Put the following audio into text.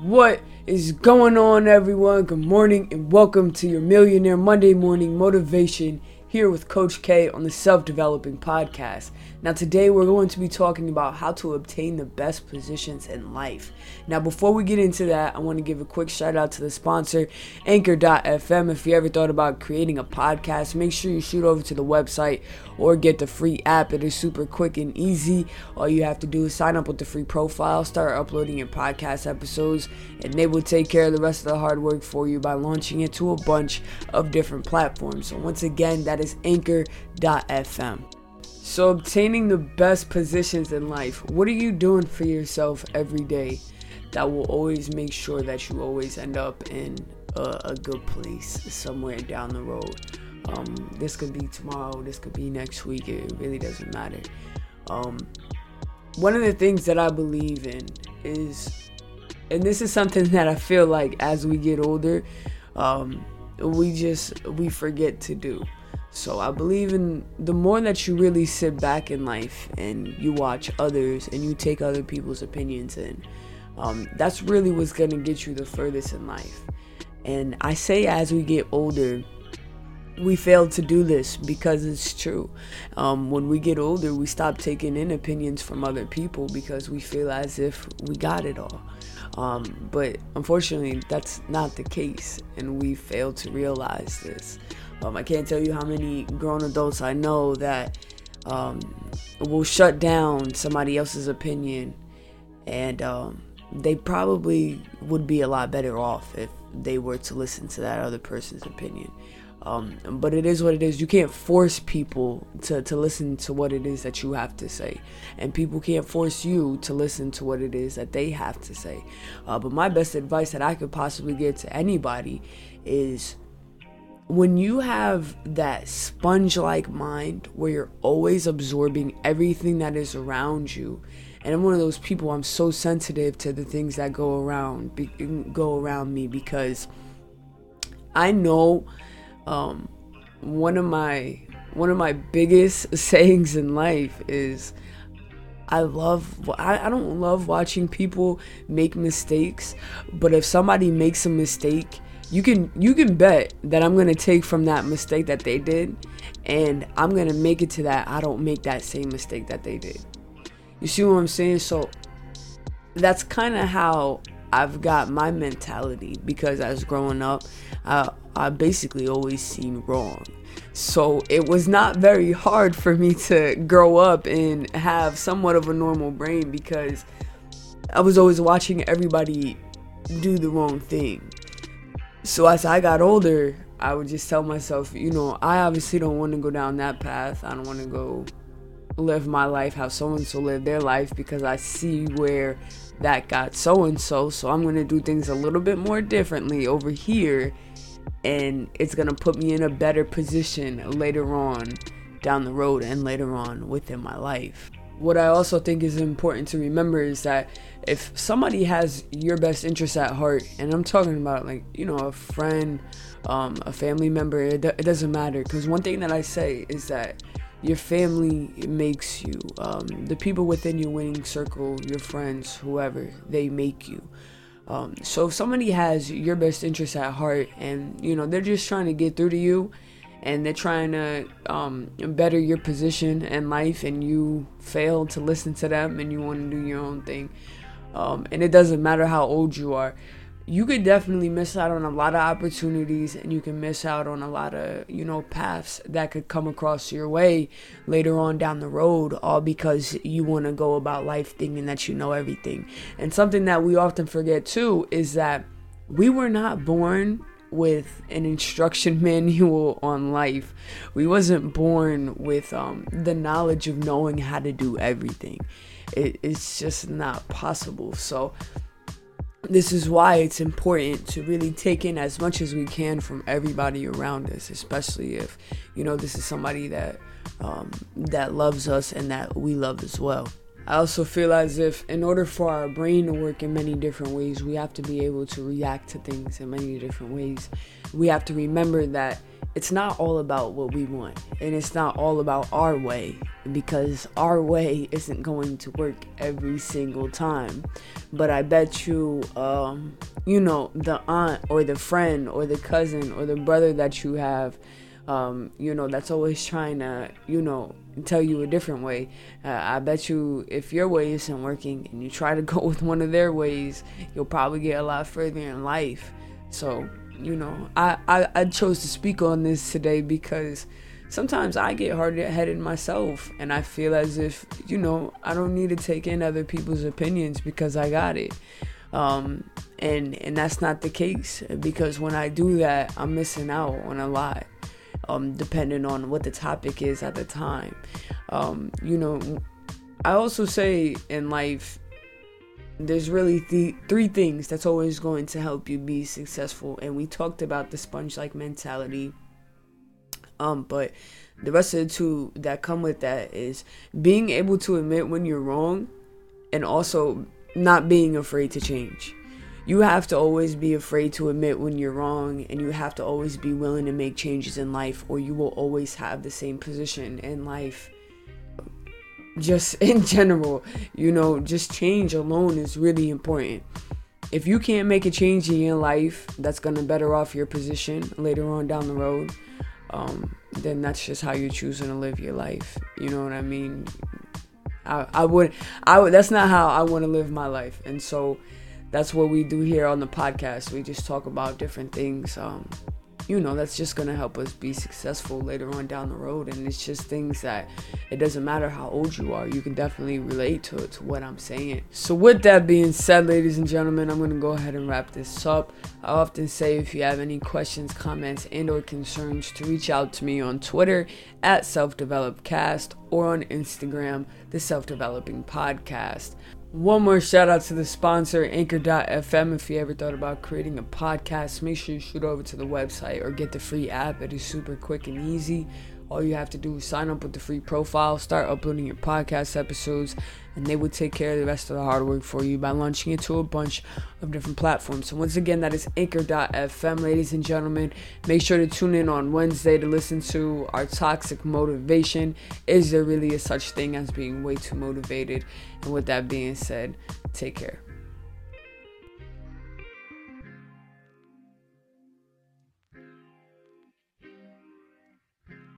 What is going on, everyone? Good morning and welcome to your Millionaire Monday Morning Motivation here with Coach K on the Self Developing Podcast. Now, today we're going to be talking about how to obtain the best positions in life. Now, before we get into that, I want to give a quick shout out to the sponsor, Anchor.fm. If you ever thought about creating a podcast, make sure you shoot over to the website or get the free app. It is super quick and easy. All you have to do is sign up with the free profile, start uploading your podcast episodes, and they will take care of the rest of the hard work for you by launching it to a bunch of different platforms. So, once again, that is Anchor.fm. So, obtaining the best positions in life, what are you doing for yourself every day that will always make sure that you always end up in a, a good place somewhere down the road? Um, this could be tomorrow, this could be next week, it really doesn't matter. Um, one of the things that I believe in is, and this is something that I feel like as we get older, um, we just we forget to do so I believe in the more that you really sit back in life and you watch others and you take other people's opinions in, um, that's really what's gonna get you the furthest in life. And I say as we get older, we fail to do this because it's true. Um, when we get older, we stop taking in opinions from other people because we feel as if we got it all. Um, but unfortunately, that's not the case, and we fail to realize this. Um, I can't tell you how many grown adults I know that um, will shut down somebody else's opinion, and um, they probably would be a lot better off if they were to listen to that other person's opinion. Um, but it is what it is. You can't force people to, to listen to what it is that you have to say. And people can't force you to listen to what it is that they have to say. Uh, but my best advice that I could possibly give to anybody is when you have that sponge like mind where you're always absorbing everything that is around you and I'm one of those people I'm so sensitive to the things that go around be, go around me because I know um, one of my one of my biggest sayings in life is I love I, I don't love watching people make mistakes but if somebody makes a mistake you can you can bet that I'm gonna take from that mistake that they did, and I'm gonna make it to that I don't make that same mistake that they did. You see what I'm saying? So that's kind of how I've got my mentality because as growing up, I, I basically always seen wrong. So it was not very hard for me to grow up and have somewhat of a normal brain because I was always watching everybody do the wrong thing. So as I got older, I would just tell myself, you know, I obviously don't want to go down that path. I don't want to go live my life how so and so lived their life because I see where that got so and so. So I'm going to do things a little bit more differently over here. And it's going to put me in a better position later on down the road and later on within my life what I also think is important to remember is that if somebody has your best interest at heart, and I'm talking about like, you know, a friend, um, a family member, it, it doesn't matter. Because one thing that I say is that your family makes you. Um, the people within your winning circle, your friends, whoever, they make you. Um, so if somebody has your best interest at heart and, you know, they're just trying to get through to you and they're trying to um, better your position in life and you fail to listen to them and you want to do your own thing. Um, and it doesn't matter how old you are. You could definitely miss out on a lot of opportunities and you can miss out on a lot of you know paths that could come across your way later on down the road all because you want to go about life thinking that you know everything. And something that we often forget too is that we were not born with an instruction manual on life. We wasn't born with um, the knowledge of knowing how to do everything. It, it's just not possible. So this is why it's important to really take in as much as we can from everybody around us, especially if you know this is somebody that um, that loves us and that we love as well. I also feel as if, in order for our brain to work in many different ways, we have to be able to react to things in many different ways. We have to remember that it's not all about what we want and it's not all about our way because our way isn't going to work every single time but i bet you um, you know the aunt or the friend or the cousin or the brother that you have um, you know that's always trying to you know tell you a different way uh, i bet you if your way isn't working and you try to go with one of their ways you'll probably get a lot further in life so you know, I, I, I chose to speak on this today because sometimes I get hard headed myself and I feel as if, you know, I don't need to take in other people's opinions because I got it. Um, and and that's not the case because when I do that, I'm missing out on a lot. Um, depending on what the topic is at the time. Um, you know, I also say in life, there's really th- three things that's always going to help you be successful. And we talked about the sponge like mentality. Um but the rest of the two that come with that is being able to admit when you're wrong and also not being afraid to change you have to always be afraid to admit when you're wrong and you have to always be willing to make changes in life or you will always have the same position in life just in general, you know, just change alone is really important. If you can't make a change in your life that's gonna better off your position later on down the road, um, then that's just how you're choosing to live your life. You know what I mean? I, I would, I would. That's not how I want to live my life, and so that's what we do here on the podcast. We just talk about different things. Um, you know that's just to help us be successful later on down the road and it's just things that it doesn't matter how old you are you can definitely relate to it to what i'm saying so with that being said ladies and gentlemen i'm to go ahead and wrap this up i often say if you have any questions comments and or concerns to reach out to me on twitter at self-developed or on instagram the self-developing podcast one more shout out to the sponsor, Anchor.fm. If you ever thought about creating a podcast, make sure you shoot over to the website or get the free app. It is super quick and easy. All you have to do is sign up with the free profile, start uploading your podcast episodes, and they will take care of the rest of the hard work for you by launching it to a bunch of different platforms. So, once again, that is anchor.fm, ladies and gentlemen. Make sure to tune in on Wednesday to listen to our toxic motivation. Is there really a such thing as being way too motivated? And with that being said, take care.